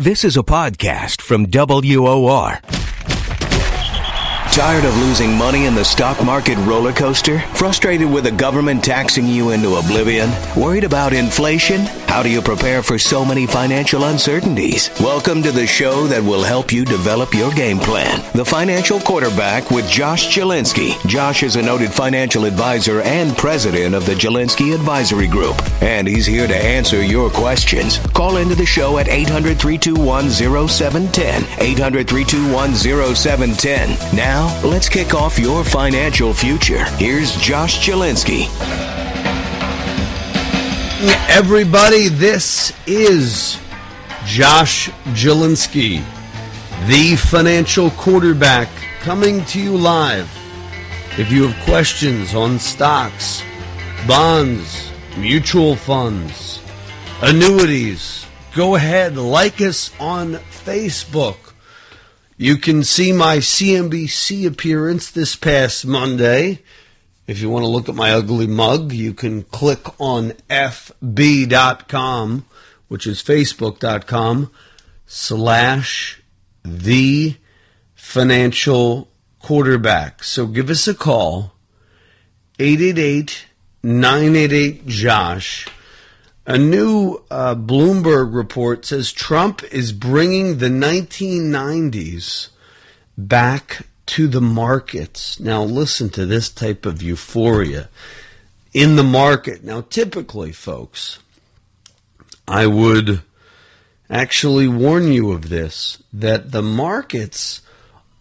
This is a podcast from WOR. Tired of losing money in the stock market roller coaster? Frustrated with the government taxing you into oblivion? Worried about inflation? How do you prepare for so many financial uncertainties? Welcome to the show that will help you develop your game plan. The Financial Quarterback with Josh Jalinski. Josh is a noted financial advisor and president of the Jalinski Advisory Group, and he's here to answer your questions. Call into the show at 800 321 0710. 800 321 0710. Now, let's kick off your financial future. Here's Josh Jalinski. Everybody, this is Josh Jalinski, the financial quarterback, coming to you live. If you have questions on stocks, bonds, mutual funds, annuities, go ahead, like us on Facebook. You can see my CNBC appearance this past Monday. If you want to look at my ugly mug, you can click on fb.com, which is facebook.com slash the financial quarterback. So give us a call, 888 988 Josh. A new uh, Bloomberg report says Trump is bringing the 1990s back to the markets. Now, listen to this type of euphoria in the market. Now, typically, folks, I would actually warn you of this that the markets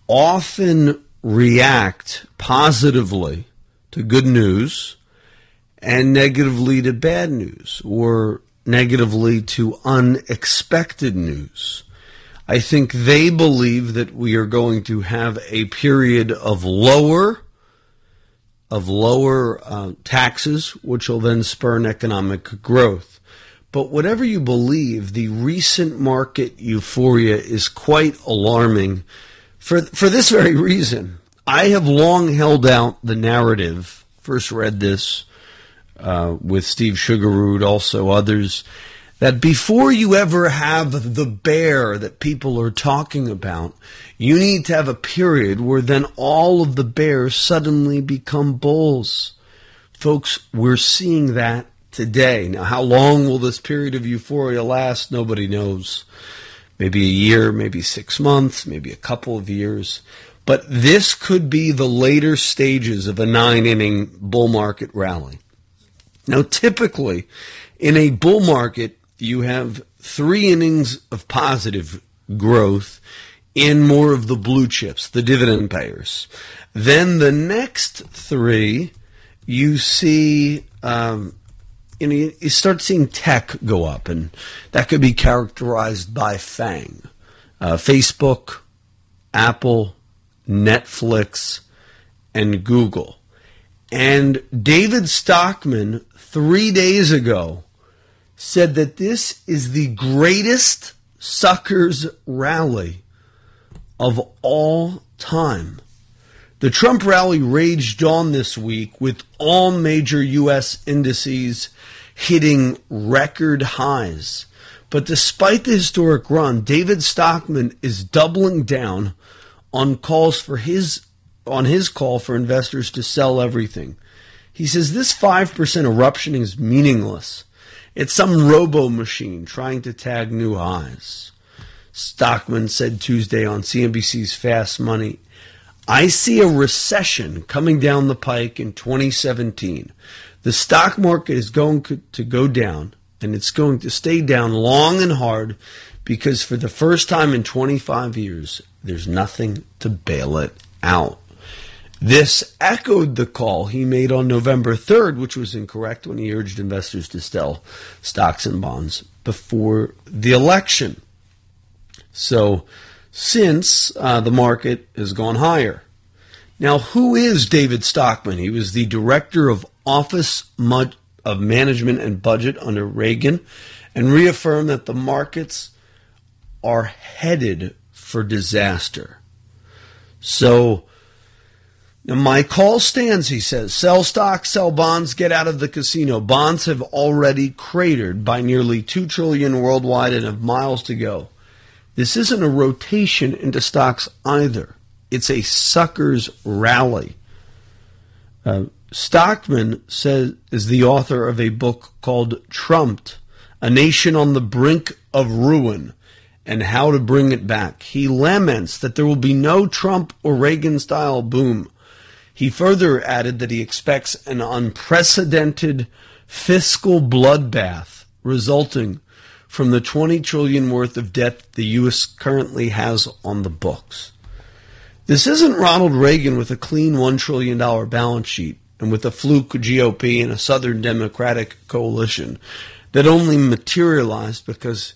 often react positively to good news and negatively to bad news or negatively to unexpected news. I think they believe that we are going to have a period of lower of lower uh, taxes, which will then spur an economic growth. But whatever you believe, the recent market euphoria is quite alarming for for this very reason. I have long held out the narrative. First read this uh, with Steve Sjuggerud, also others that before you ever have the bear that people are talking about, you need to have a period where then all of the bears suddenly become bulls. Folks, we're seeing that today. Now, how long will this period of euphoria last? Nobody knows. Maybe a year, maybe six months, maybe a couple of years. But this could be the later stages of a nine inning bull market rally. Now, typically, in a bull market, you have three innings of positive growth in more of the blue chips, the dividend payers. Then the next three, you see, um, you know, you start seeing tech go up, and that could be characterized by FANG, uh, Facebook, Apple, Netflix, and Google. And David Stockman, three days ago, said that this is the greatest suckers rally of all time. The Trump rally raged on this week with all major U.S. indices hitting record highs. But despite the historic run, David Stockman is doubling down on calls for his on his call for investors to sell everything. He says this 5% eruption is meaningless. It's some robo machine trying to tag new highs. Stockman said Tuesday on CNBC's Fast Money I see a recession coming down the pike in 2017. The stock market is going to go down, and it's going to stay down long and hard because for the first time in 25 years, there's nothing to bail it out. This echoed the call he made on November 3rd, which was incorrect when he urged investors to sell stocks and bonds before the election. So, since uh, the market has gone higher. Now, who is David Stockman? He was the director of Office of Management and Budget under Reagan and reaffirmed that the markets are headed for disaster. So, my call stands, he says. Sell stocks, sell bonds, get out of the casino. Bonds have already cratered by nearly 2 trillion worldwide and have miles to go. This isn't a rotation into stocks either. It's a sucker's rally. Uh, Stockman says is the author of a book called Trumped, A Nation on the Brink of Ruin and How to Bring It Back. He laments that there will be no Trump or Reagan style boom. He further added that he expects an unprecedented fiscal bloodbath resulting from the 20 trillion worth of debt the US currently has on the books. This isn't Ronald Reagan with a clean $1 trillion balance sheet and with a fluke GOP and a Southern Democratic coalition that only materialized because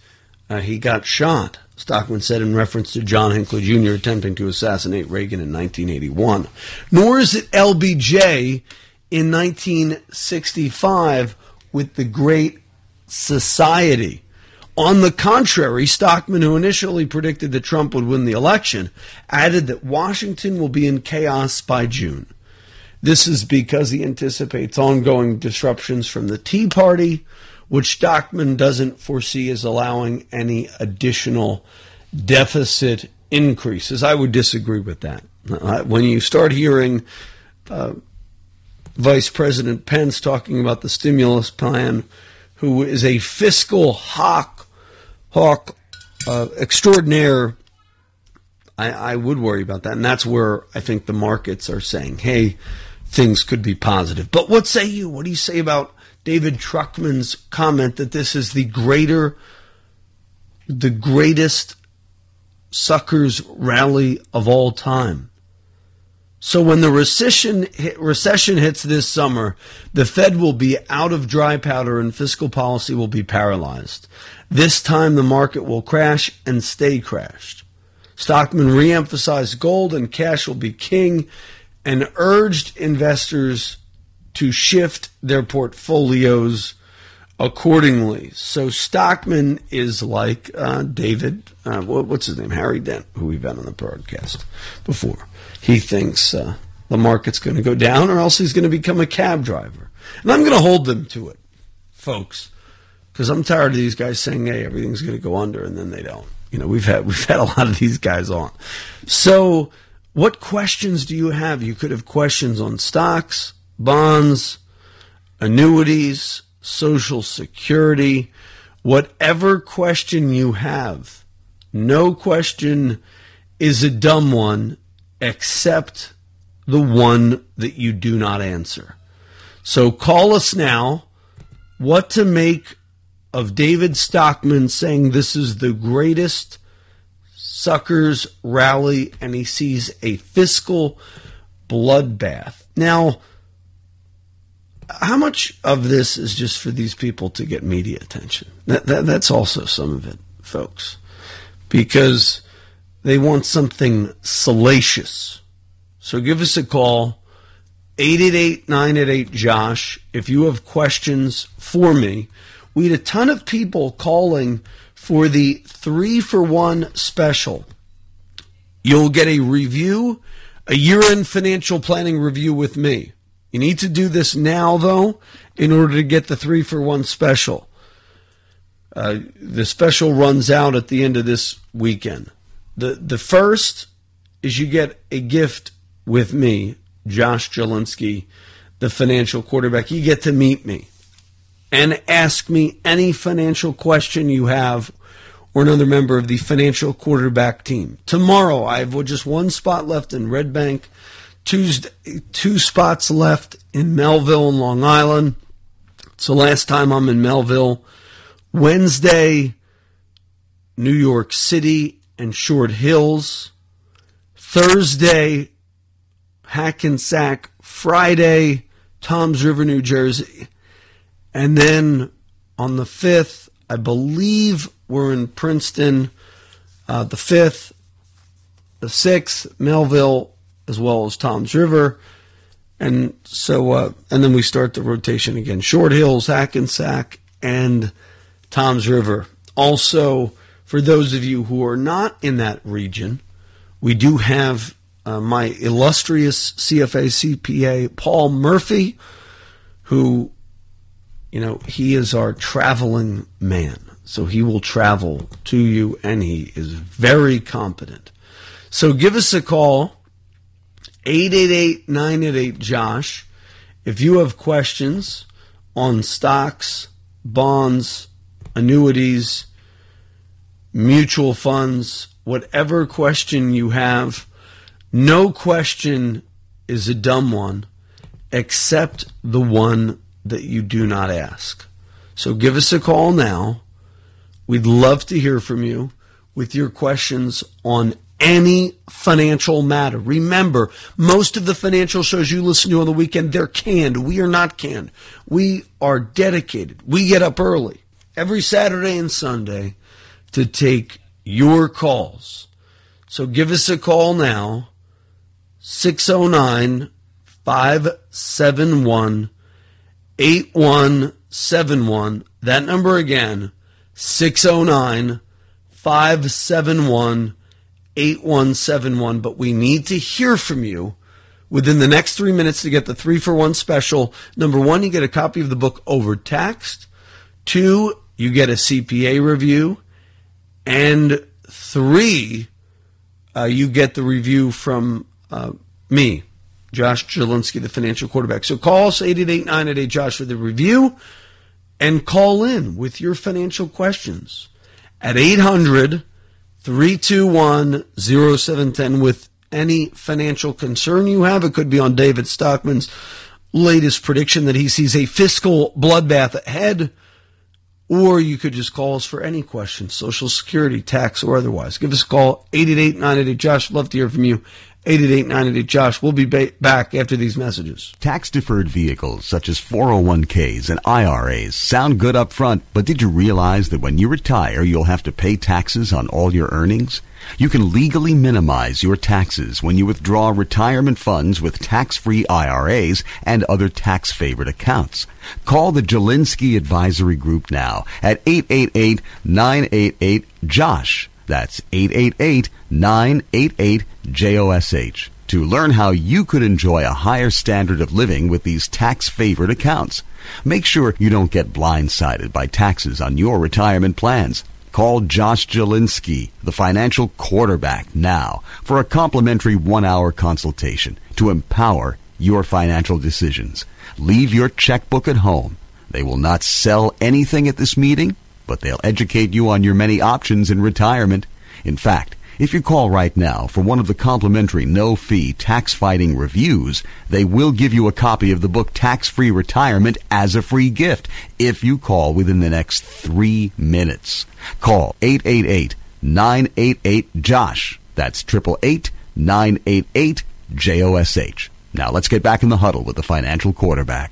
uh, he got shot. Stockman said in reference to John Hinckley Jr. attempting to assassinate Reagan in 1981. Nor is it LBJ in 1965 with the Great Society. On the contrary, Stockman, who initially predicted that Trump would win the election, added that Washington will be in chaos by June. This is because he anticipates ongoing disruptions from the Tea Party, which Stockman doesn't foresee as allowing any additional deficit increases. I would disagree with that. Uh, when you start hearing uh, Vice President Pence talking about the stimulus plan, who is a fiscal hawk Hawk uh, extraordinaire. I, I would worry about that, and that's where I think the markets are saying, "Hey, things could be positive." But what say you? What do you say about David Stockman's comment that this is the greater, the greatest suckers rally of all time? So when the recession recession hits this summer, the Fed will be out of dry powder and fiscal policy will be paralyzed. This time the market will crash and stay crashed. Stockman reemphasized gold and cash will be king and urged investors to shift their portfolios accordingly. So Stockman is like uh, David, uh, what's his name? Harry Dent, who we've had on the broadcast before he thinks uh, the market's going to go down or else he's going to become a cab driver. And I'm going to hold them to it, folks, because I'm tired of these guys saying, "Hey, everything's going to go under," and then they don't. You know, we've had we've had a lot of these guys on. So, what questions do you have? You could have questions on stocks, bonds, annuities, social security, whatever question you have. No question is a dumb one except the one that you do not answer. So call us now. What to make of David Stockman saying this is the greatest suckers rally and he sees a fiscal bloodbath. Now, how much of this is just for these people to get media attention? That, that, that's also some of it, folks. Because they want something salacious. So give us a call, 888-988-JOSH, if you have questions for me. We had a ton of people calling for the three for one special. You'll get a review, a year end financial planning review with me. You need to do this now, though, in order to get the three for one special. Uh, the special runs out at the end of this weekend. The the first is you get a gift with me, Josh Jalinski, the financial quarterback. You get to meet me and ask me any financial question you have or another member of the financial quarterback team. Tomorrow, I have just one spot left in Red Bank, Tuesday, two spots left in Melville and Long Island. It's the last time I'm in Melville. Wednesday, New York City and Short Hills. Thursday, Hackensack. Friday, Toms River, New Jersey. And then on the 5th, I believe we're in Princeton. Uh, the 5th, the 6th, Melville, as well as Toms River. And so, uh, and then we start the rotation again. Short Hills, Hackensack, and Toms River. Also, for those of you who are not in that region, we do have uh, my illustrious CFA CPA, Paul Murphy, who, you know, he is our traveling man. So he will travel to you and he is very competent. So give us a call 888 Josh. If you have questions on stocks, bonds, annuities, mutual funds, whatever question you have, no question is a dumb one except the one that you do not ask. So give us a call now. We'd love to hear from you with your questions on any financial matter. Remember, most of the financial shows you listen to on the weekend, they're canned. We are not canned. We are dedicated. We get up early every Saturday and Sunday to take your calls. So give us a call now, 609 571 8171. That number again, 609 571 8171. But we need to hear from you within the next three minutes to get the three for one special. Number one, you get a copy of the book Overtaxed. Two, you get a CPA review. And three, uh, you get the review from uh, me, Josh Jalinski, the financial quarterback. So call us 888 Josh for the review and call in with your financial questions at 800 321 0710 with any financial concern you have. It could be on David Stockman's latest prediction that he sees a fiscal bloodbath ahead or you could just call us for any questions, Social Security, tax, or otherwise. Give us a call, 888-988-JOSH. Love to hear from you. 888-988-JOSH. We'll be ba- back after these messages. Tax-deferred vehicles such as 401ks and IRAs sound good up front, but did you realize that when you retire, you'll have to pay taxes on all your earnings? You can legally minimize your taxes when you withdraw retirement funds with tax-free IRAs and other tax-favored accounts. Call the Jalinski Advisory Group now at 888-988-JOSH. That's 888-988-JOSH to learn how you could enjoy a higher standard of living with these tax-favored accounts. Make sure you don't get blindsided by taxes on your retirement plans. Call Josh Jalinski, the financial quarterback, now for a complimentary one hour consultation to empower your financial decisions. Leave your checkbook at home. They will not sell anything at this meeting, but they'll educate you on your many options in retirement. In fact, if you call right now for one of the complimentary no-fee tax-fighting reviews, they will give you a copy of the book Tax-Free Retirement as a free gift if you call within the next three minutes. Call 888-988-JOSH. That's 888-988-JOSH. Now let's get back in the huddle with the financial quarterback.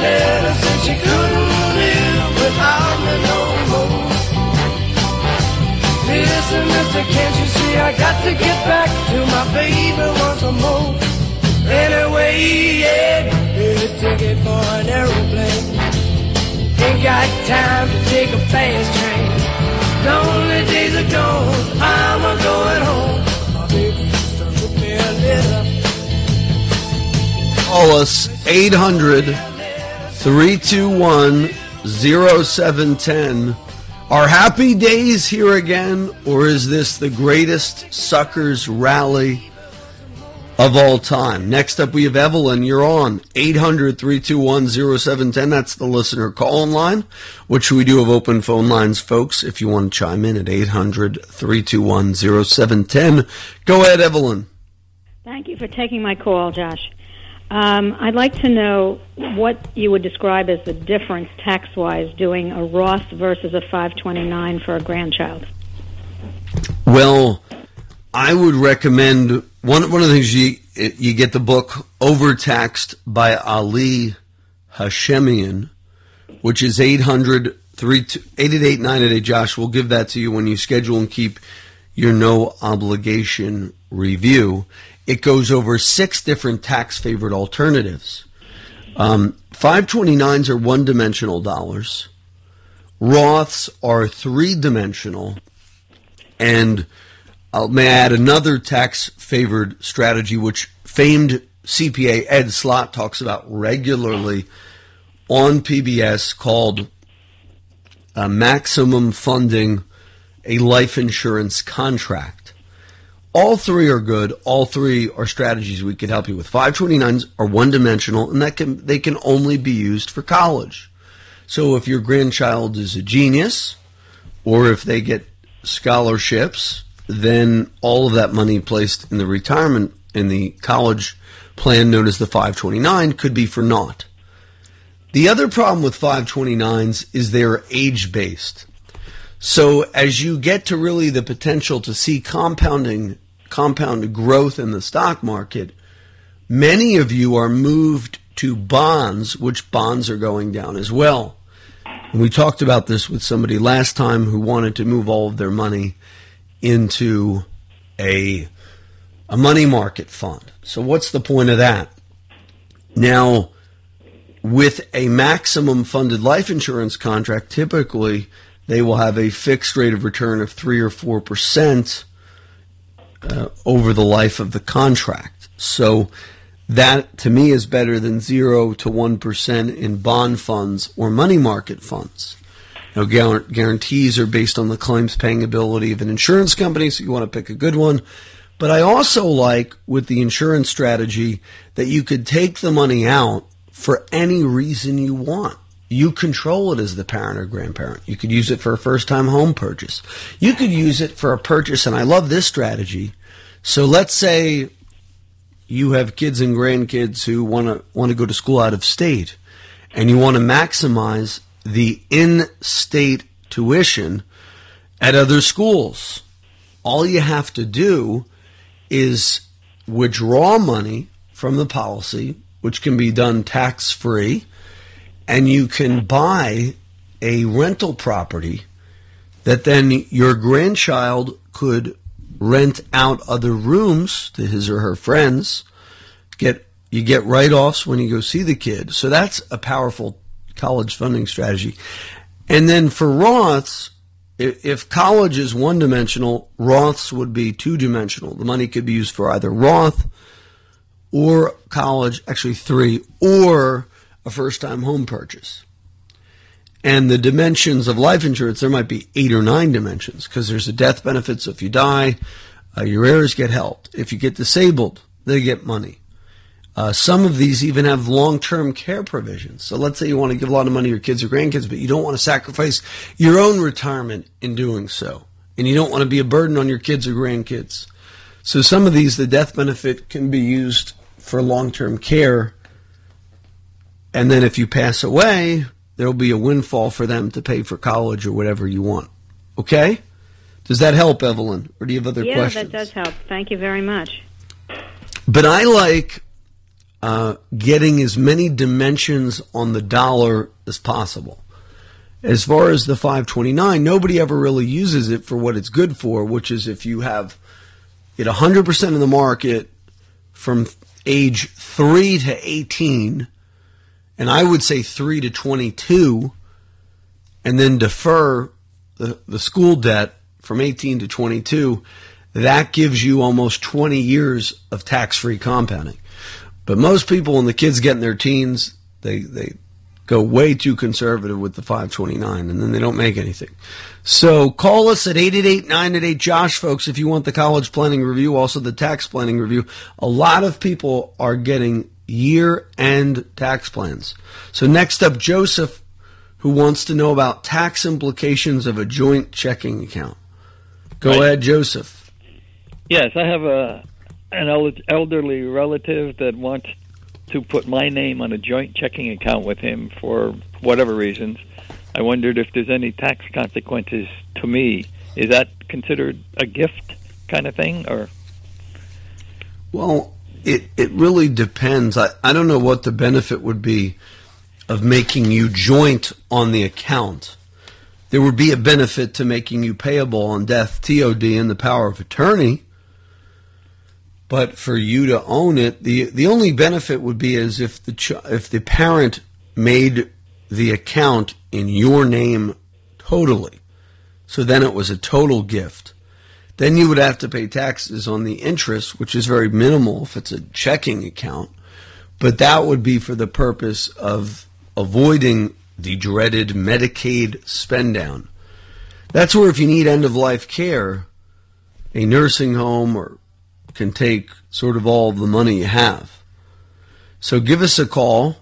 letter, said she couldn't live without me no more. Listen, mister, can't you see I got to get back to my baby once more? Anyway, yeah, get a ticket for an aeroplane. Ain't got time to take a fast train. Lonely days are gone, I'm a going home. Call us 800 321 0710. Are happy days here again, or is this the greatest suckers rally of all time? Next up, we have Evelyn. You're on 800 321 0710. That's the listener call in line, which we do have open phone lines, folks, if you want to chime in at 800 321 0710. Go ahead, Evelyn. Thank you for taking my call, Josh. Um, I'd like to know what you would describe as the difference tax wise doing a Roth versus a 529 for a grandchild. Well, I would recommend one one of the things you you get the book Overtaxed by Ali Hashemian, which is 800 888 Josh. We'll give that to you when you schedule and keep your no obligation review. It goes over six different tax favored alternatives. Um, 529s are one dimensional dollars. Roths are three dimensional. And I uh, may add another tax favored strategy, which famed CPA Ed Slott talks about regularly on PBS called uh, maximum funding a life insurance contract. All three are good. All three are strategies we could help you with. 529s are one dimensional and that can they can only be used for college. So if your grandchild is a genius or if they get scholarships, then all of that money placed in the retirement in the college plan known as the 529 could be for naught. The other problem with 529s is they're age based. So as you get to really the potential to see compounding compound growth in the stock market, many of you are moved to bonds, which bonds are going down as well. And we talked about this with somebody last time who wanted to move all of their money into a a money market fund. So what's the point of that? Now, with a maximum funded life insurance contract, typically they will have a fixed rate of return of three or four percent uh, over the life of the contract. So that to me is better than zero to one percent in bond funds or money market funds. Now, guarantees are based on the claims paying ability of an insurance company, so you want to pick a good one. But I also like with the insurance strategy that you could take the money out for any reason you want. You control it as the parent or grandparent. You could use it for a first time home purchase. You could use it for a purchase, and I love this strategy. So let's say you have kids and grandkids who want to want to go to school out of state and you want to maximize the in-state tuition at other schools. All you have to do is withdraw money from the policy which can be done tax free, and you can buy a rental property that then your grandchild could rent out other rooms to his or her friends. Get you get write-offs when you go see the kid. So that's a powerful college funding strategy. And then for Roths, if college is one dimensional, Roths would be two dimensional. The money could be used for either Roth or college, actually three, or a first time home purchase. And the dimensions of life insurance, there might be eight or nine dimensions because there's a death benefit. So if you die, uh, your heirs get help. If you get disabled, they get money. Uh, some of these even have long term care provisions. So let's say you want to give a lot of money to your kids or grandkids, but you don't want to sacrifice your own retirement in doing so. And you don't want to be a burden on your kids or grandkids. So some of these, the death benefit can be used for long term care. And then if you pass away, there'll be a windfall for them to pay for college or whatever you want. Okay? Does that help, Evelyn? Or do you have other yeah, questions? Yeah, that does help. Thank you very much. But I like uh, getting as many dimensions on the dollar as possible. As far as the 529, nobody ever really uses it for what it's good for, which is if you have it 100% in the market from age 3 to 18, and I would say 3 to 22, and then defer the, the school debt from 18 to 22, that gives you almost 20 years of tax free compounding. But most people, when the kids get in their teens, they, they go way too conservative with the 529 and then they don't make anything. So call us at 888 Josh, folks, if you want the college planning review, also the tax planning review. A lot of people are getting year end tax plans. So next up, Joseph, who wants to know about tax implications of a joint checking account. Go right. ahead, Joseph. Yes, I have a an elderly relative that wants to put my name on a joint checking account with him for whatever reasons. I wondered if there's any tax consequences to me. Is that considered a gift kind of thing, or? Well, it it really depends. I, I don't know what the benefit would be of making you joint on the account. There would be a benefit to making you payable on death, TOD, and the power of attorney. But for you to own it, the the only benefit would be as if the ch- if the parent made the account in your name totally. So then it was a total gift. Then you would have to pay taxes on the interest, which is very minimal if it's a checking account. But that would be for the purpose of avoiding the dreaded Medicaid spend down. That's where if you need end of life care, a nursing home or can take sort of all the money you have. So give us a call,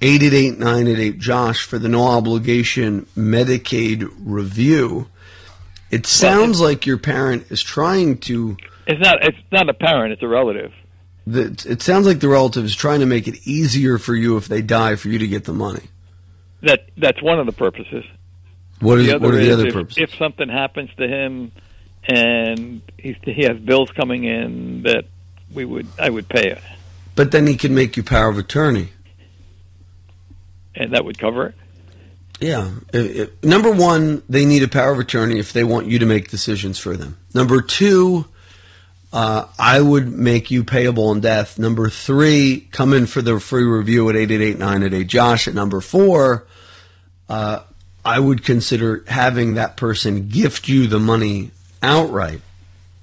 888-988-JOSH for the no obligation Medicaid review. It sounds like your parent is trying to It's not. It's not a parent. It's a relative. the, it sounds like the relative is trying to make it easier for you if they die for you to get the money. That that's one of the purposes. What is what are the other if, purposes? if something happens to him and he he has bills coming in that we would I would pay it, but then he can make you power of attorney. and that would cover it. Yeah. Number one, they need a power of attorney if they want you to make decisions for them. Number two, uh, I would make you payable on death. Number three, come in for the free review at 888 Josh. At number four, uh, I would consider having that person gift you the money outright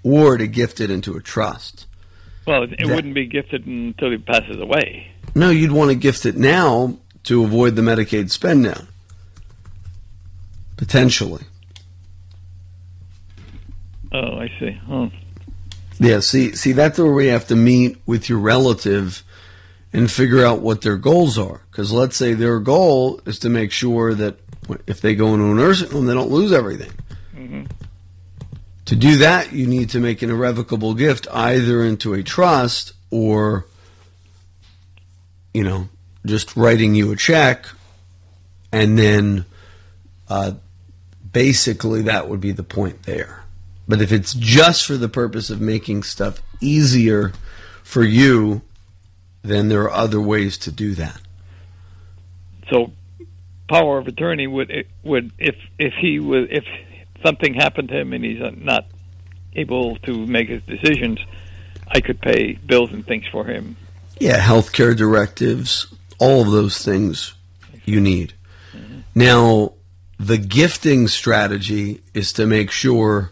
or to gift it into a trust. Well, it, it That- wouldn't be gifted until he passes away. No, you'd want to gift it now to avoid the Medicaid spend down. Potentially. Oh, I see. Oh. Yeah, see, see, that's where we have to meet with your relative and figure out what their goals are. Because let's say their goal is to make sure that if they go into a nursing home, they don't lose everything. To do that, you need to make an irrevocable gift either into a trust or, you know, just writing you a check, and then uh, basically that would be the point there. But if it's just for the purpose of making stuff easier for you, then there are other ways to do that. So, power of attorney would would if if he was if something happened to him and he's not able to make his decisions, I could pay bills and things for him. Yeah, healthcare directives, all of those things you need. Mm-hmm. Now, the gifting strategy is to make sure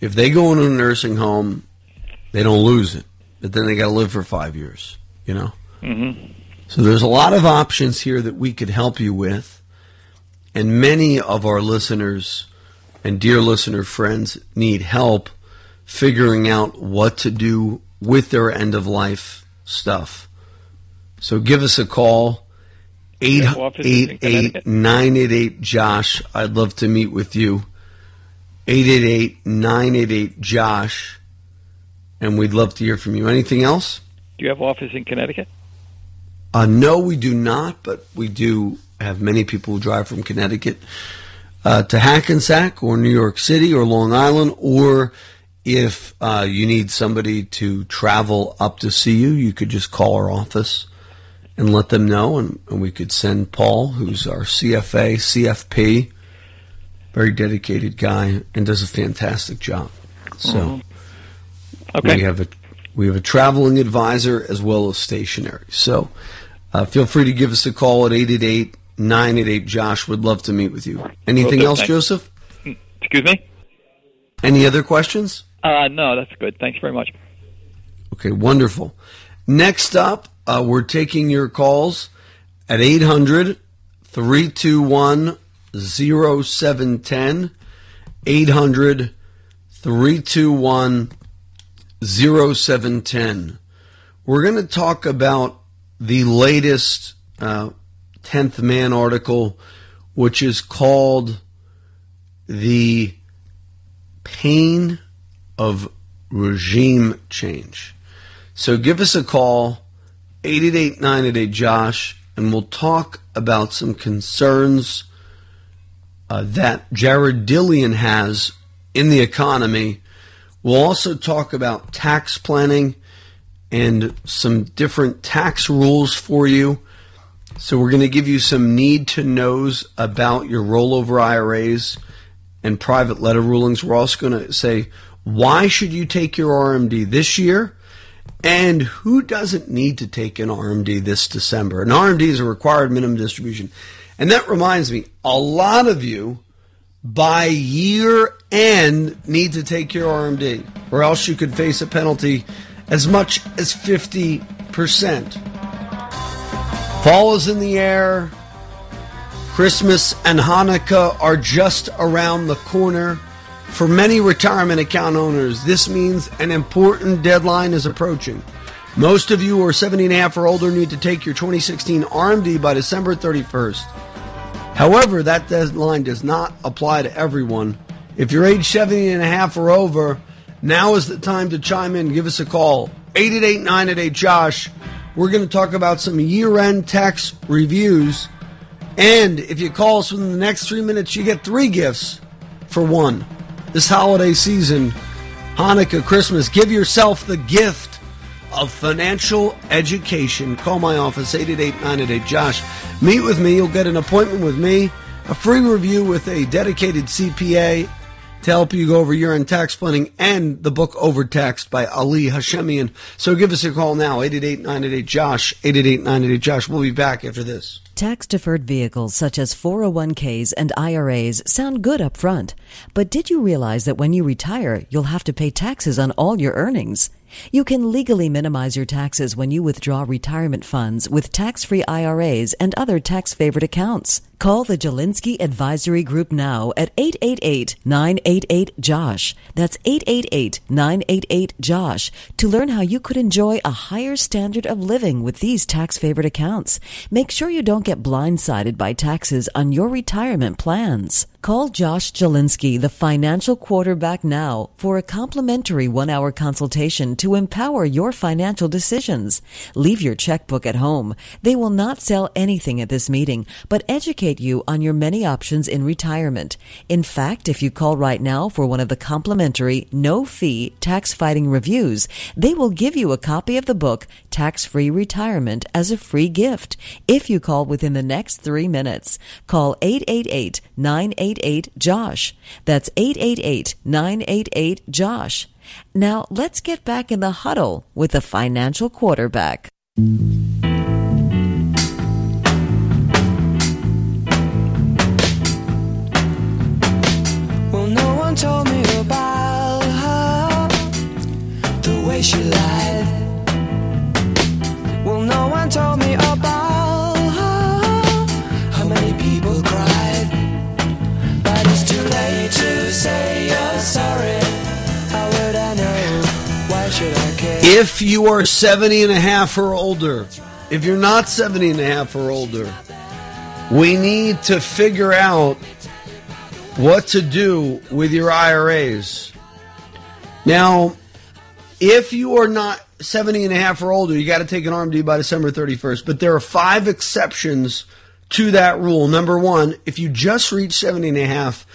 if they go into a nursing home, they don't lose it, but then they got to live for five years, you know? Mm-hmm. So there's a lot of options here that we could help you with. And many of our listeners and dear listener friends need help figuring out what to do with their end of life stuff. So give us a call. Have offices in 888 988 Josh. I'd love to meet with you. 888 988 Josh. And we'd love to hear from you. Anything else? Do you have office in Connecticut? Uh, no, we do not, but we do have many people who drive from Connecticut uh, to Hackensack or New York City or Long Island, or if uh, you need somebody to travel up to see you, you could just call our office and let them know, and, and we could send Paul, who's our CFA, CFP, very dedicated guy, and does a fantastic job. So Okay. we have a we have a traveling advisor as well as stationary. So uh, feel free to give us a call at 888 988 Josh. Would love to meet with you. Anything else, thanks. Joseph? Excuse me? Any other questions? Uh, no, that's good. Thanks very much. Okay, wonderful. Next up, uh, we're taking your calls at 800 321 0710. 800 321 0710. We're going to talk about the latest uh, 10th Man article, which is called The Pain of Regime Change. So give us a call, 888 Josh, and we'll talk about some concerns uh, that Jared Dillian has in the economy. We'll also talk about tax planning and some different tax rules for you. So we're going to give you some need to knows about your rollover IRAs and private letter rulings. We're also going to say why should you take your RMD this year and who doesn't need to take an RMD this December. An RMD is a required minimum distribution. And that reminds me, a lot of you by year end need to take your RMD or else you could face a penalty as much as 50%. Fall is in the air. Christmas and Hanukkah are just around the corner. For many retirement account owners, this means an important deadline is approaching. Most of you who are 70 and a half or older need to take your 2016 RMD by December 31st. However, that deadline does not apply to everyone. If you're age 70 and a half or over, now is the time to chime in. Give us a call. 888 988 Josh. We're going to talk about some year end tax reviews. And if you call us within the next three minutes, you get three gifts for one. This holiday season, Hanukkah, Christmas, give yourself the gift of financial education. Call my office, 888 Josh. Meet with me. You'll get an appointment with me, a free review with a dedicated CPA to help you go over year-end tax planning and the book Overtaxed by Ali Hashemian. So give us a call now, 888-988-JOSH, 888-988-JOSH. We'll be back after this. Tax deferred vehicles such as 401ks and IRAs sound good up front. But did you realize that when you retire, you'll have to pay taxes on all your earnings? You can legally minimize your taxes when you withdraw retirement funds with tax-free IRAs and other tax-favored accounts. Call the Jalinski Advisory Group now at 888-988-JOSH. That's 888-988-JOSH to learn how you could enjoy a higher standard of living with these tax-favored accounts. Make sure you don't get blindsided by taxes on your retirement plans. Call Josh Jalinski, the financial quarterback now for a complimentary one-hour consultation to empower your financial decisions. Leave your checkbook at home. They will not sell anything at this meeting, but educate you on your many options in retirement. In fact, if you call right now for one of the complimentary, no-fee tax-fighting reviews, they will give you a copy of the book Tax-Free Retirement as a free gift if you call within the next three minutes. Call 888 988 Josh. That's 888 988 Josh. Now let's get back in the huddle with the financial quarterback. Well, no one told me about her, the way she lied. If you are 70 and a half or older, if you're not 70 and a half or older, we need to figure out what to do with your IRAs. Now, if you are not 70 and a half or older, you got to take an RMD by December 31st. But there are five exceptions to that rule. Number one, if you just reached 70 and a half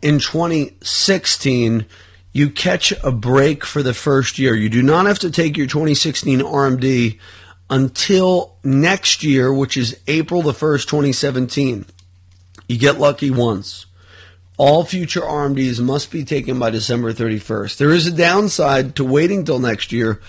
in 2016, you catch a break for the first year. You do not have to take your 2016 RMD until next year, which is April the 1st, 2017. You get lucky once. All future RMDs must be taken by December 31st. There is a downside to waiting till next year,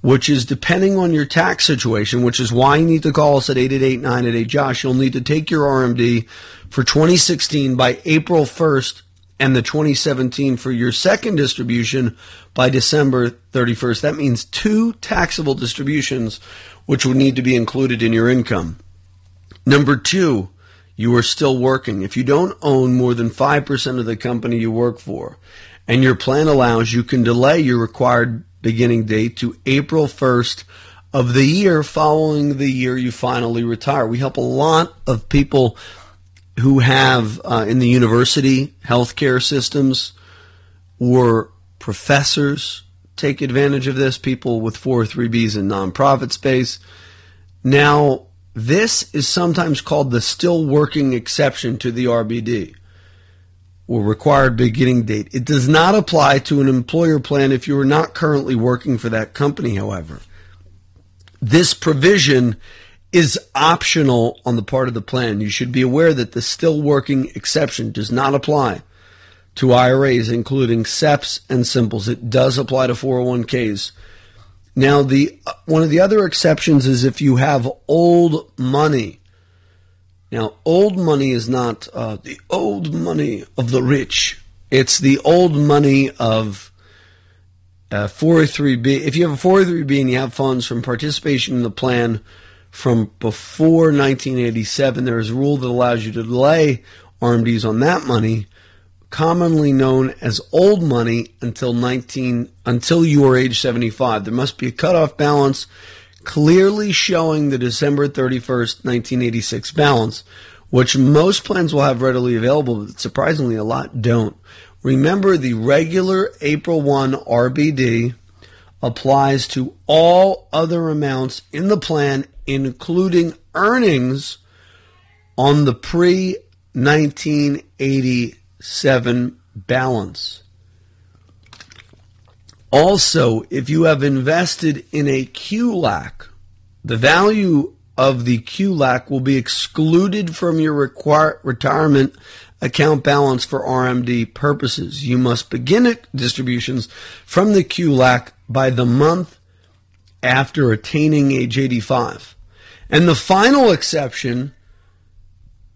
which is depending on your tax situation, which is why you need to call us at 888 988 Josh. You'll need to take your RMD for 2016 by April 1st and the 2017 for your second distribution by December 31st. That means two taxable distributions, which would need to be included in your income. Number two, you are still working. If you don't own more than 5% of the company you work for, and your plan allows, you can delay your required beginning date to April 1st of the year following the year you finally retire. We help a lot of people who have uh, in the university healthcare systems or professors take advantage of this, people with 403Bs in nonprofit space. Now, this is sometimes called the still working exception to the RBD or required beginning date. It does not apply to an employer plan if you are not currently working for that company, however. This provision is optional on the part of the plan. You should be aware that the still working exception does not apply to IRAs, including SEPs and simples. It does apply to 401ks. Now, the one of the other exceptions is if you have old money. Now, old money is not uh, the old money of the rich. It's the old money of uh, 403b. If you have a 403b and you have funds from participation in the plan from before 1987, there is a rule that allows you to delay RMDs on that money, commonly known as old money, until 19 until you are age 75. There must be a cutoff balance clearly showing the December 31st, 1986 balance, which most plans will have readily available, but surprisingly a lot don't. Remember, the regular April 1 RBD applies to all other amounts in the plan, including earnings on the pre 1987 balance. Also, if you have invested in a QLAC, the value of the QLAC will be excluded from your require, retirement account balance for RMD purposes. You must begin distributions from the QLAC by the month after attaining age 85. And the final exception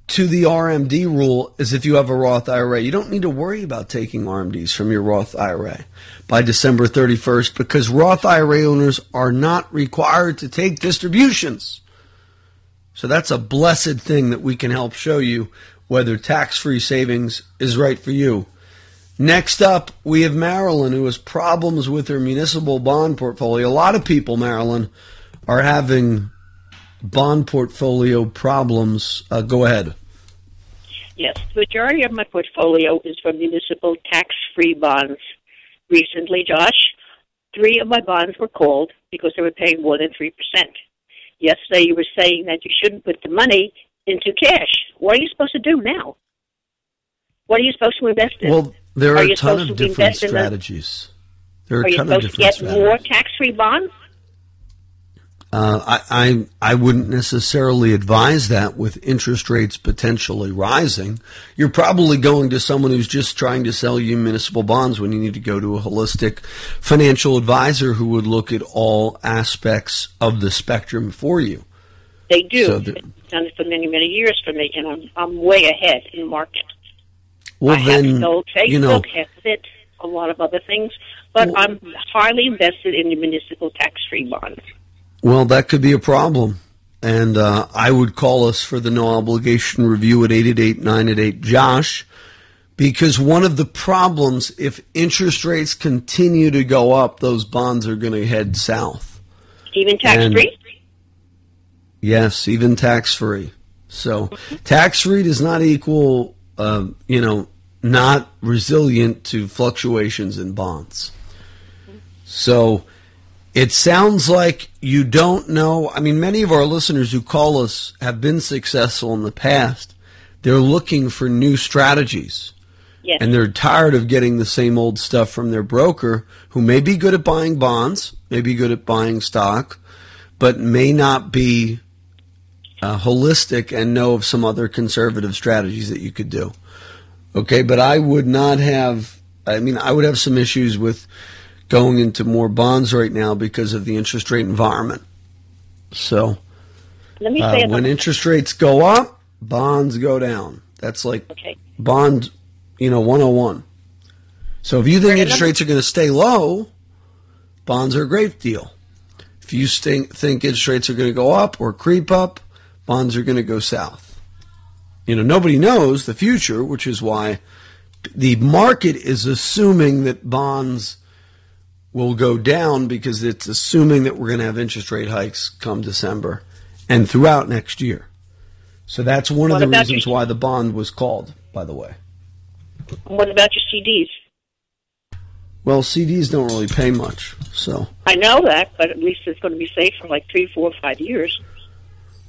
to the RMD rule is if you have a Roth IRA. You don't need to worry about taking RMDs from your Roth IRA by December 31st because Roth IRA owners are not required to take distributions. So that's a blessed thing that we can help show you whether tax free savings is right for you. Next up, we have Marilyn, who has problems with her municipal bond portfolio. A lot of people, Marilyn, are having bond portfolio problems. Uh, go ahead. Yes, the majority of my portfolio is from municipal tax free bonds. Recently, Josh, three of my bonds were called because they were paying more than 3%. Yesterday, you were saying that you shouldn't put the money into cash. What are you supposed to do now? What are you supposed to invest in? Well, there are, are a ton of different strategies. There are, are a ton you of supposed to different get strategies. more tax-free bonds? Uh, I, I I wouldn't necessarily advise that with interest rates potentially rising. You're probably going to someone who's just trying to sell you municipal bonds when you need to go to a holistic financial advisor who would look at all aspects of the spectrum for you. They do. So the- done it for many, many years for me, and I'm I'm way ahead in the market. Well, I then have no Facebook, you know. have it, a lot of other things, but Well- I'm highly invested in the municipal tax-free bonds. Well, that could be a problem. And uh, I would call us for the no obligation review at 888 988 Josh because one of the problems, if interest rates continue to go up, those bonds are going to head south. Even tax-free? Yes, even tax free. So tax free does not equal, uh, you know, not resilient to fluctuations in bonds. So it sounds like you don't know. I mean, many of our listeners who call us have been successful in the past. They're looking for new strategies. Yes. And they're tired of getting the same old stuff from their broker, who may be good at buying bonds, may be good at buying stock, but may not be uh, holistic and know of some other conservative strategies that you could do. Okay, but I would not have, I mean, I would have some issues with going into more bonds right now because of the interest rate environment. So Let me uh, say when another. interest rates go up, bonds go down. That's like Okay. bond, you know, 101. So if you think interest rates are going to stay low, bonds are a great deal. If you think interest rates are going to go up or creep up, bonds are going to go south. You know, nobody knows the future, which is why the market is assuming that bonds will go down because it's assuming that we're going to have interest rate hikes come December and throughout next year. So that's one of the reasons your- why the bond was called, by the way. What about your CDs? Well, CDs don't really pay much, so I know that, but at least it's going to be safe for like three, four, five years.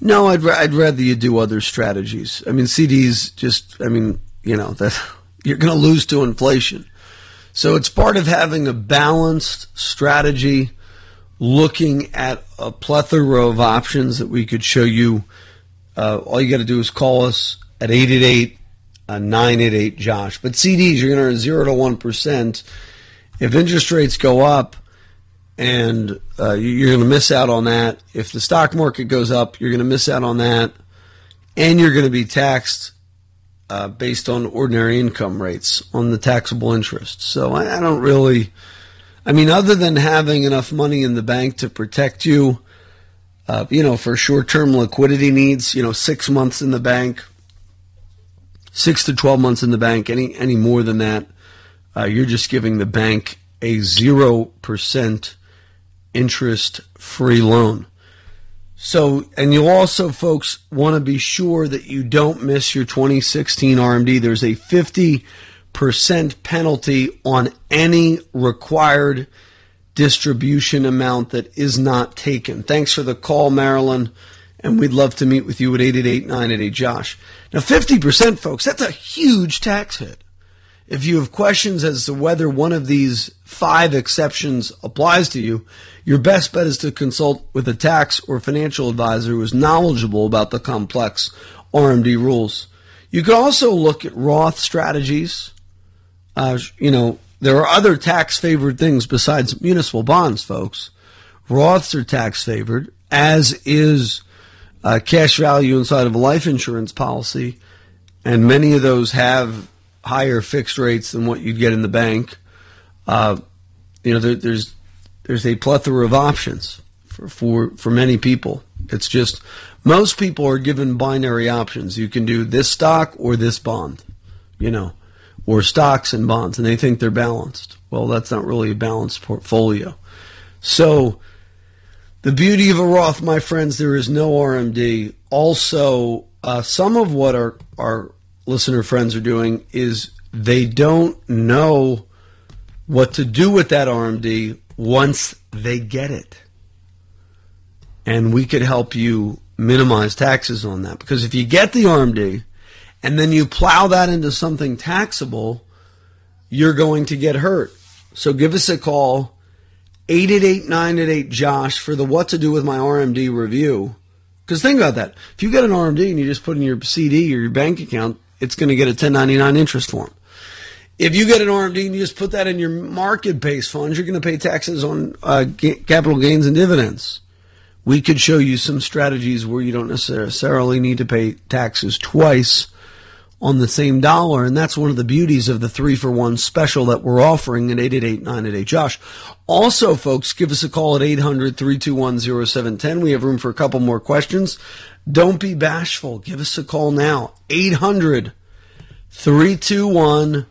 No, I'd ra- I'd rather you do other strategies. I mean, CDs just, I mean, you know that you're going to lose to inflation. So it's part of having a balanced strategy looking at a plethora of options that we could show you. Uh, all you got to do is call us at 888 988 Josh. But CDs, you're going to earn 0 to 1%. If interest rates go up, and uh, you're going to miss out on that. If the stock market goes up, you're going to miss out on that, and you're going to be taxed uh, based on ordinary income rates on the taxable interest. So I, I, don't really, I mean, other than having enough money in the bank to protect you, uh, you know, for short-term liquidity needs, you know, six months in the bank, six to twelve months in the bank, any any more than that, uh, you're just giving the bank a zero percent interest free loan. So, and you'll also, folks, want to be sure that you don't miss your 2016 RMD. There's a 50% penalty on any required distribution amount that is not taken. Thanks for the call, Marilyn. And we'd love to meet with you at 888 988 Josh. Now, 50%, folks, that's a huge tax hit. If you have questions as to whether one of these five exceptions applies to you, your best bet is to consult with a tax or financial advisor who is knowledgeable about the complex RMD rules. You could also look at Roth strategies. Uh, you know, there are other tax favored things besides municipal bonds, folks. Roths are tax favored, as is uh, cash value inside of a life insurance policy, and many of those have higher fixed rates than what you'd get in the bank. Uh, you know, there, there's there's a plethora of options for, for for many people. It's just most people are given binary options. You can do this stock or this bond, you know, or stocks and bonds, and they think they're balanced. Well, that's not really a balanced portfolio. So, the beauty of a Roth, my friends, there is no RMD. Also, uh, some of what our our listener friends are doing is they don't know what to do with that RMD once they get it. And we could help you minimize taxes on that. Because if you get the RMD and then you plow that into something taxable, you're going to get hurt. So give us a call, 888 Josh, for the What to Do with My RMD review. Because think about that. If you get an RMD and you just put in your CD or your bank account, it's going to get a 1099 interest form. If you get an RMD and you just put that in your market based funds, you're going to pay taxes on uh, capital gains and dividends. We could show you some strategies where you don't necessarily need to pay taxes twice on the same dollar. And that's one of the beauties of the three for one special that we're offering at 888 988 Josh. Also, folks, give us a call at 800 321 0710. We have room for a couple more questions. Don't be bashful. Give us a call now. 800 321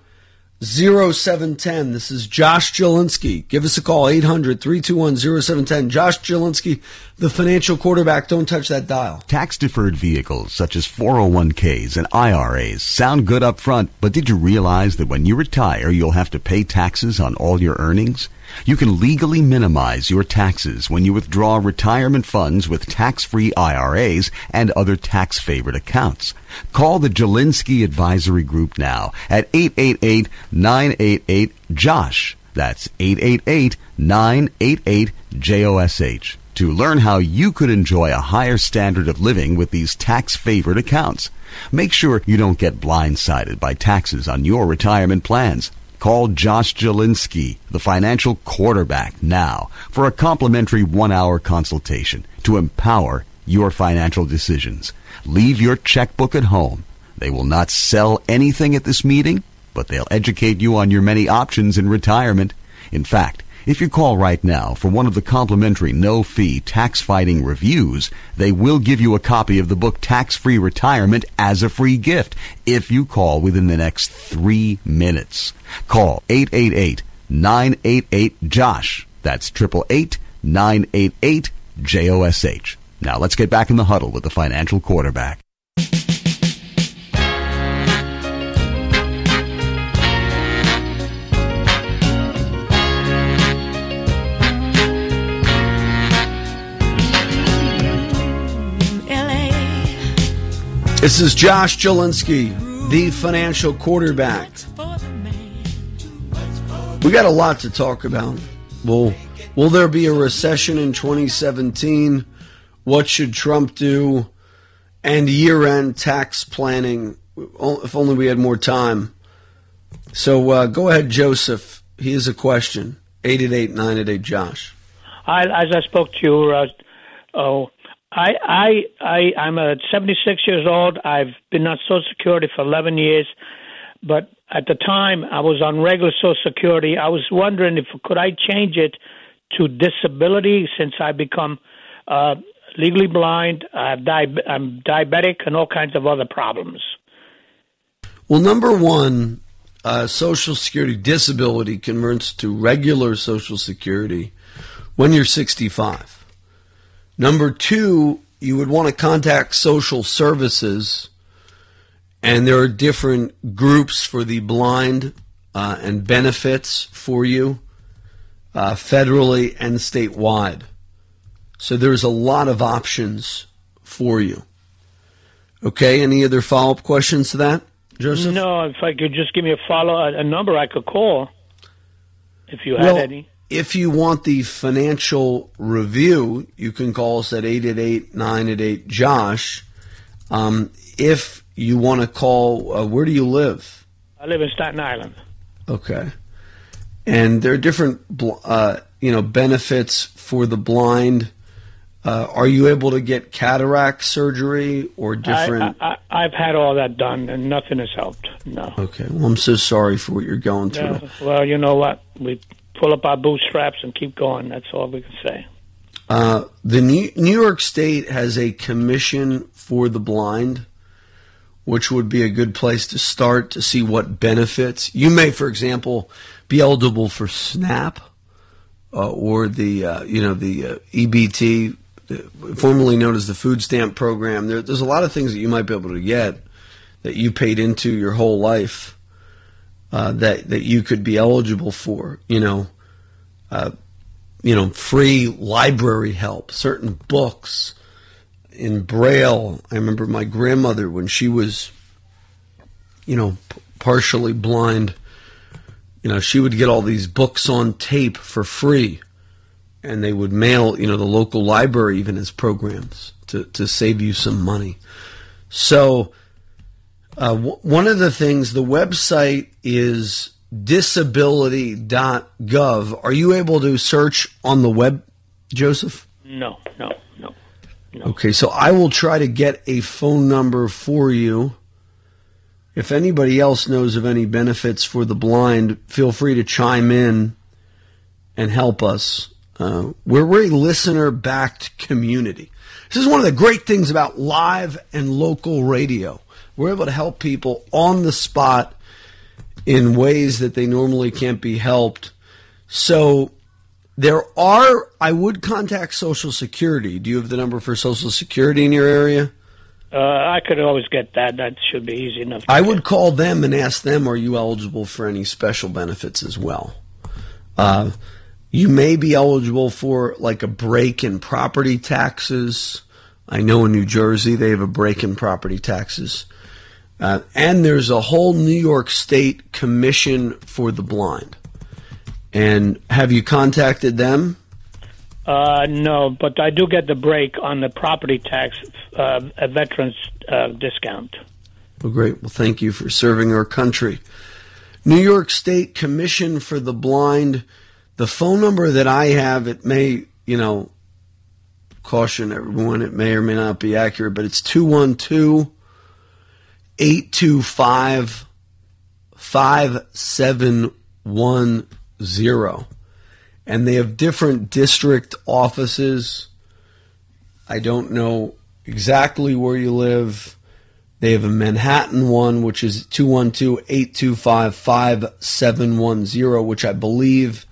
0710. This is Josh Jalinski. Give us a call, 800 321 0710. Josh Jalinski, the financial quarterback. Don't touch that dial. Tax deferred vehicles such as 401ks and IRAs sound good up front, but did you realize that when you retire, you'll have to pay taxes on all your earnings? You can legally minimize your taxes when you withdraw retirement funds with tax-free IRAs and other tax-favored accounts. Call the Jalinski Advisory Group now at 888-988-JOSH. That's 888-988-JOSH to learn how you could enjoy a higher standard of living with these tax-favored accounts. Make sure you don't get blindsided by taxes on your retirement plans. Call Josh Jalinski, the financial quarterback, now for a complimentary one hour consultation to empower your financial decisions. Leave your checkbook at home. They will not sell anything at this meeting, but they'll educate you on your many options in retirement. In fact, if you call right now for one of the complimentary no-fee tax-fighting reviews, they will give you a copy of the book Tax-Free Retirement as a free gift if you call within the next three minutes. Call 888-988-JOSH. That's 888-988-JOSH. Now let's get back in the huddle with the financial quarterback. This is Josh Jalinski, the financial quarterback. We got a lot to talk about. We'll Will there be a recession in 2017? What should Trump do? And year end tax planning. If only we had more time. So uh, go ahead, Joseph. He has a question. 888 988 Josh. I, as I spoke to you, uh, oh, I, I, I, I'm a 76 years old. I've been on Social Security for 11 years, but at the time I was on regular Social Security. I was wondering if could I change it to disability since I become uh, legally blind. I have di- I'm diabetic and all kinds of other problems. Well, number one, uh, Social Security disability converts to regular Social Security when you're 65. Number two, you would want to contact social services, and there are different groups for the blind uh, and benefits for you, uh, federally and statewide. So there's a lot of options for you. Okay, any other follow up questions to that? Joseph? No, if I could just give me a follow a number I could call, if you had well, any. If you want the financial review, you can call us at 888 Josh. Um, if you want to call, uh, where do you live? I live in Staten Island. Okay. And there are different, uh, you know, benefits for the blind. Uh, are you able to get cataract surgery or different? I, have had all that done and nothing has helped. No. Okay. Well, I'm so sorry for what you're going through. Yeah, well, you know what? We pull up our bootstraps and keep going. That's all we can say. Uh, the New, New York State has a commission for the blind, which would be a good place to start to see what benefits. You may, for example, be eligible for SNAP uh, or the uh, you know the uh, EBT formerly known as the food stamp program. There, there's a lot of things that you might be able to get that you paid into your whole life uh, that that you could be eligible for. You know, uh, you know, free library help, certain books in Braille. I remember my grandmother when she was, you know, p- partially blind. You know, she would get all these books on tape for free and they would mail, you know, the local library even as programs to, to save you some money. So, uh, w- one of the things, the website is disability.gov. Are you able to search on the web, Joseph? No, no, no. no. Okay, so I will try to get a phone number for you. If anybody else knows of any benefits for the blind, feel free to chime in and help us. Uh, we're, we're a listener backed community. This is one of the great things about live and local radio. We're able to help people on the spot in ways that they normally can't be helped. So there are, I would contact Social Security. Do you have the number for Social Security in your area? Uh, I could always get that. That should be easy enough. I would call them and ask them, are you eligible for any special benefits as well? Uh, you may be eligible for like a break in property taxes. I know in New Jersey they have a break in property taxes. Uh, and there's a whole New York State Commission for the Blind. And have you contacted them? Uh, no, but I do get the break on the property tax, uh, a veteran's uh, discount. Well, great. Well, thank you for serving our country. New York State Commission for the Blind the phone number that I have, it may, you know, caution everyone, it may or may not be accurate, but it's 212 825 5710. And they have different district offices. I don't know exactly where you live. They have a Manhattan one, which is 212 825 5710, which I believe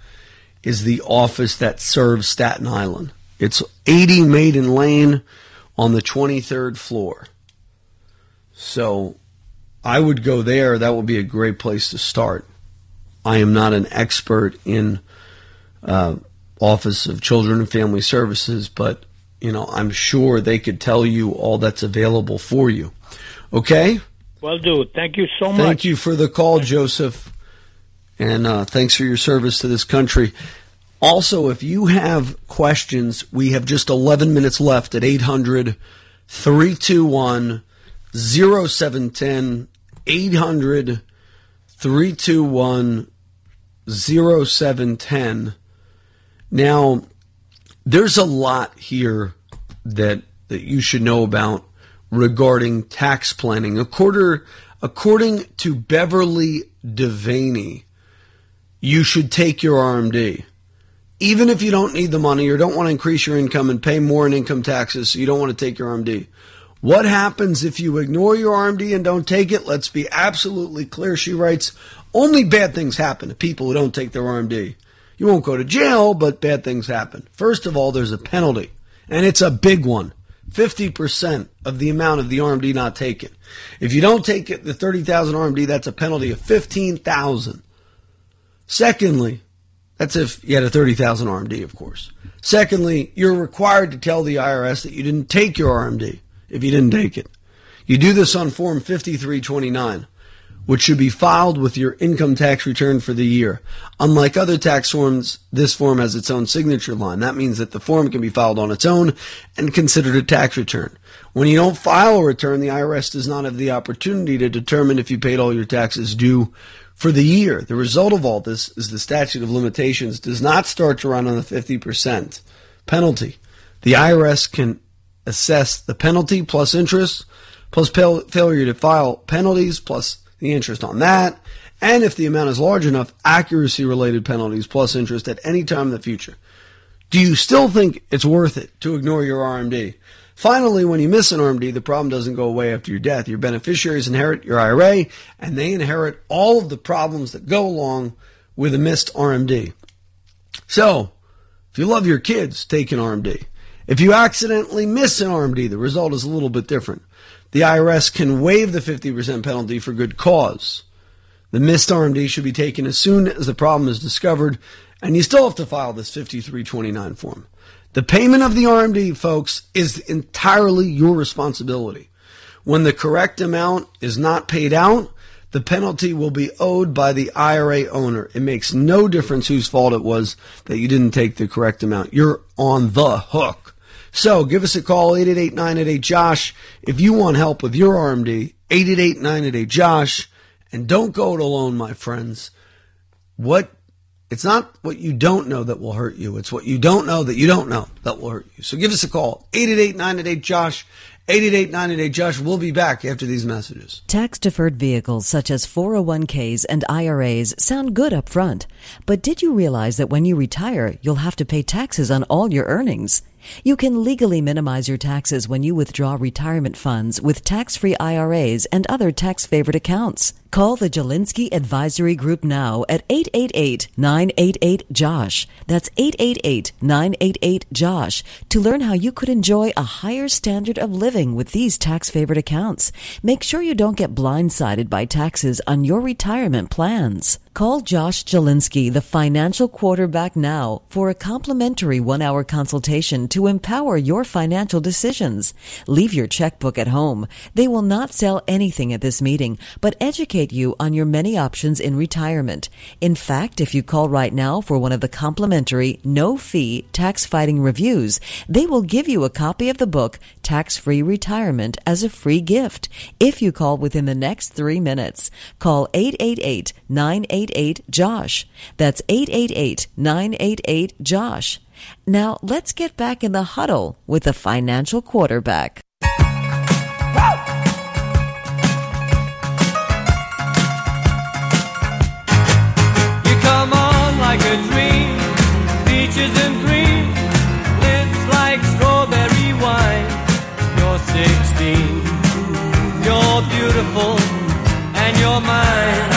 is the office that serves Staten Island. It's 80 Maiden Lane on the 23rd floor. So I would go there. That would be a great place to start. I am not an expert in uh, Office of Children and Family Services, but you know I'm sure they could tell you all that's available for you. Okay. Well, do. Thank you so much. Thank you for the call, Joseph. And uh, thanks for your service to this country. Also, if you have questions, we have just 11 minutes left at 800 321 0710. 800 321 0710. Now, there's a lot here that, that you should know about regarding tax planning. According, according to Beverly DeVeny, you should take your RMD. Even if you don't need the money or don't want to increase your income and pay more in income taxes, so you don't want to take your RMD. What happens if you ignore your RMD and don't take it? Let's be absolutely clear. She writes, only bad things happen to people who don't take their RMD. You won't go to jail, but bad things happen. First of all, there's a penalty, and it's a big one. 50% of the amount of the RMD not taken. If you don't take it, the 30,000 RMD, that's a penalty of 15,000. Secondly, that's if you had a 30,000 RMD, of course. Secondly, you're required to tell the IRS that you didn't take your RMD if you didn't take it. You do this on Form 5329, which should be filed with your income tax return for the year. Unlike other tax forms, this form has its own signature line. That means that the form can be filed on its own and considered a tax return. When you don't file a return, the IRS does not have the opportunity to determine if you paid all your taxes due for the year. The result of all this is the statute of limitations does not start to run on the 50% penalty. The IRS can assess the penalty plus interest plus failure to file penalties plus the interest on that. And if the amount is large enough, accuracy related penalties plus interest at any time in the future. Do you still think it's worth it to ignore your RMD? Finally, when you miss an RMD, the problem doesn't go away after your death. Your beneficiaries inherit your IRA, and they inherit all of the problems that go along with a missed RMD. So, if you love your kids, take an RMD. If you accidentally miss an RMD, the result is a little bit different. The IRS can waive the 50% penalty for good cause. The missed RMD should be taken as soon as the problem is discovered, and you still have to file this 5329 form. The payment of the RMD, folks, is entirely your responsibility. When the correct amount is not paid out, the penalty will be owed by the IRA owner. It makes no difference whose fault it was that you didn't take the correct amount. You're on the hook. So give us a call, 888-988-JOSH, if you want help with your RMD, 888-988-JOSH. And don't go it alone, my friends. What it's not what you don't know that will hurt you. It's what you don't know that you don't know that will hurt you. So give us a call. 888-988-JOSH. 888-988-JOSH. We'll be back after these messages. Tax deferred vehicles such as 401ks and IRAs sound good up front. But did you realize that when you retire, you'll have to pay taxes on all your earnings? You can legally minimize your taxes when you withdraw retirement funds with tax-free IRAs and other tax-favored accounts. Call the Jalinski Advisory Group now at 888-988-JOSH. That's 888-988-JOSH to learn how you could enjoy a higher standard of living with these tax-favored accounts. Make sure you don't get blindsided by taxes on your retirement plans. Call Josh Jalinski, the financial quarterback now for a complimentary one-hour consultation to empower your financial decisions. Leave your checkbook at home. They will not sell anything at this meeting, but educate you on your many options in retirement. In fact, if you call right now for one of the complimentary, no-fee tax-fighting reviews, they will give you a copy of the book Tax-Free Retirement as a free gift if you call within the next three minutes. Call 888 988 Josh. That's 888 988 Josh. Now let's get back in the huddle with the financial quarterback. You come on like a dream, peaches and cream, lips like strawberry wine. You're 16, you're beautiful, and you're. Mine.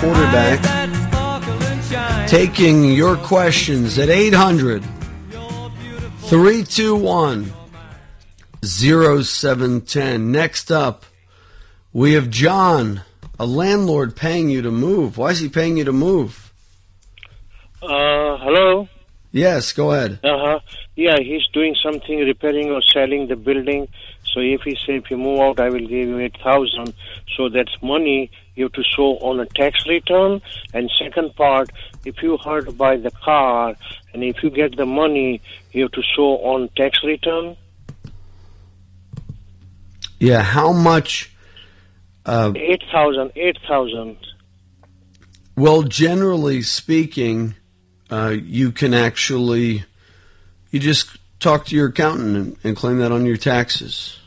Quarterback Eyes that sparkle and shine. taking your questions at 800 321 0710. Next up, we have John, a landlord paying you to move. Why is he paying you to move? Uh, hello. Yes, go ahead. Uh huh. Yeah, he's doing something, repairing or selling the building. So if he say if you move out, I will give you eight thousand. So that's money you have to show on a tax return. And second part, if you hurt to buy the car, and if you get the money, you have to show on tax return. Yeah, how much? Uh, Eight thousand, eight thousand. well, generally speaking, uh, you can actually you just talk to your accountant and, and claim that on your taxes.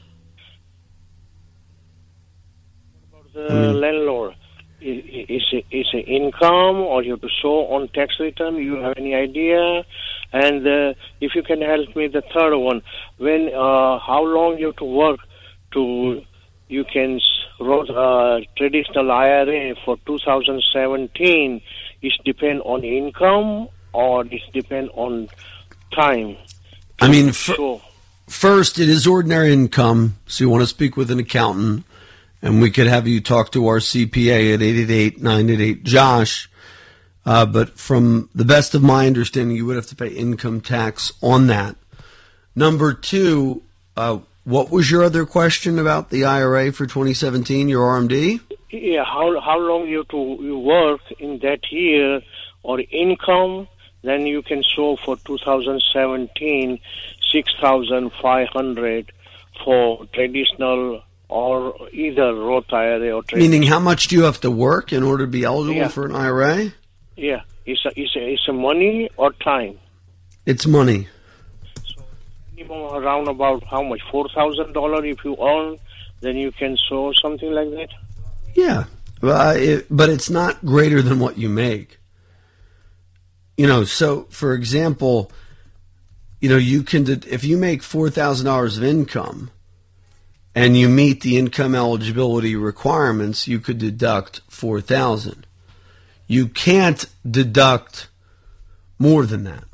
The Mm. landlord is it is it income or you have to show on tax return? You have any idea? And uh, if you can help me, the third one, when uh, how long you have to work to you can wrote uh, traditional IRA for 2017 is depend on income or is depend on time. I mean, So first, it is ordinary income, so you want to speak with an accountant, and we could have you talk to our CPA at 888-988-JOSH. Uh, but from the best of my understanding, you would have to pay income tax on that. Number two, uh, what was your other question about the IRA for 2017, your RMD? Yeah, how how long you to you work in that year or income, then you can show for 2017 6,500 for traditional or either Roth IRA or traditional. Meaning, how much do you have to work in order to be eligible Yeah. for an IRA? Yeah, it's a, it's a, it's a money or time. It's money. Minimum around about how much? Four thousand dollar if you earn, then you can show something like that. Yeah, well, it, but it's not greater than what you make. You know, so for example, you know, you can if you make four thousand dollars of income, and you meet the income eligibility requirements, you could deduct four thousand. You can't deduct more than that.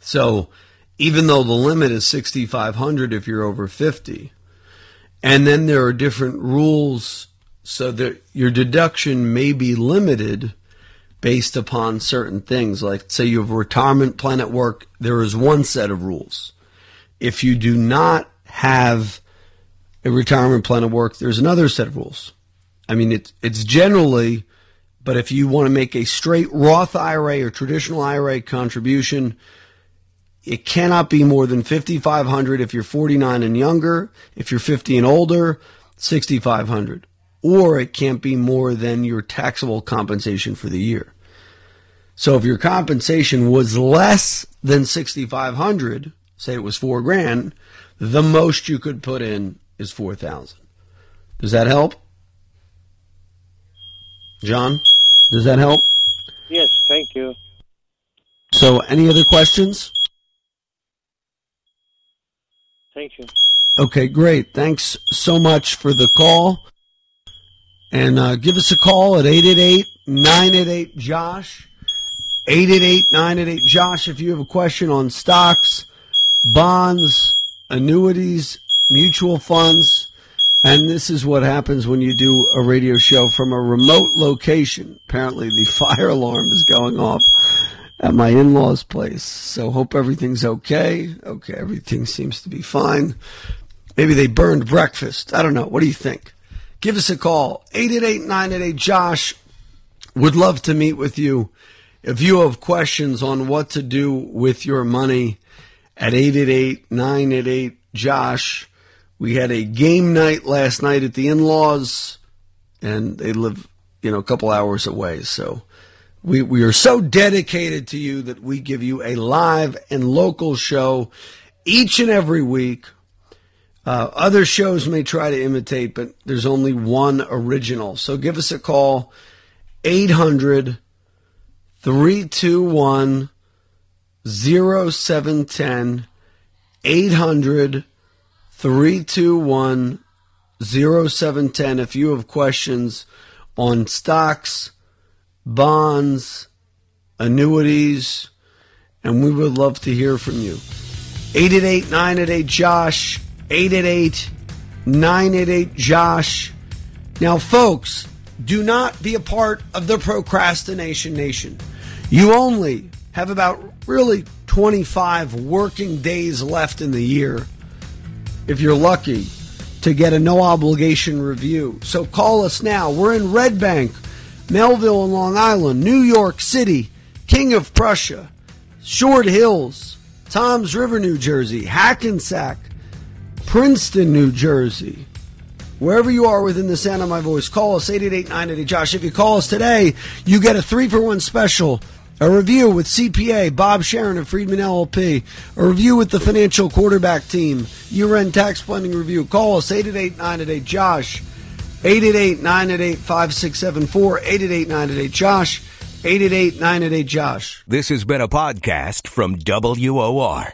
So, even though the limit is sixty five hundred if you're over fifty, and then there are different rules so that your deduction may be limited based upon certain things. Like, say you have a retirement plan at work, there is one set of rules. If you do not have a retirement plan at work, there's another set of rules. I mean, it's it's generally, but if you want to make a straight Roth IRA or traditional IRA contribution, it cannot be more than 5500 if you're 49 and younger. If you're 50 and older 6500 or it can't be more than your taxable compensation for the year. So if your compensation was less than 6500 say it was 4 grand the most you could put in is 4000 does that help john does that help Yes, thank you. so any other questions Thank you. Okay, great. Thanks so much for the call. And uh, give us a call at 888-988-JOSH. 888-988-JOSH if you have a question on stocks, bonds, annuities, mutual funds. And this is what happens when you do a radio show from a remote location. Apparently the fire alarm is going off at my in-laws place. So hope everything's okay. Okay, everything seems to be fine. Maybe they burned breakfast. I don't know. What do you think? Give us a call. 888-988-JOSH. Would love to meet with you. If you have questions on what to do with your money at 888-988-JOSH. We had a game night last night at the in-laws and they live, you know, a couple hours away. So we, we are so dedicated to you that we give you a live and local show each and every week. Uh, other shows may try to imitate, but there's only one original. So give us a call, 800 321 0710, 800 321 0710 if you have questions on stocks, bonds, annuities, and we would love to hear from you. 888 988 Josh, 888 988 Josh. Now, folks, do not be a part of the procrastination nation. You only have about really 25 working days left in the year. if you're lucky, to get a no obligation review. So call us now. We're in Red Bank, Melville and Long Island, New York City, King of Prussia, Short Hills, Toms River, New Jersey, Hackensack, Princeton, New Jersey. Wherever you are within the sound of my voice, call us 888 Josh. If you call us today, you get a three for one special. A review with CPA Bob Sharon of Friedman LLP. A review with the financial quarterback team. Year-end tax planning review. Call us 888 Josh. 888-988-5674. 888-988-JOSH. 888-988-JOSH. This has been a podcast from WOR.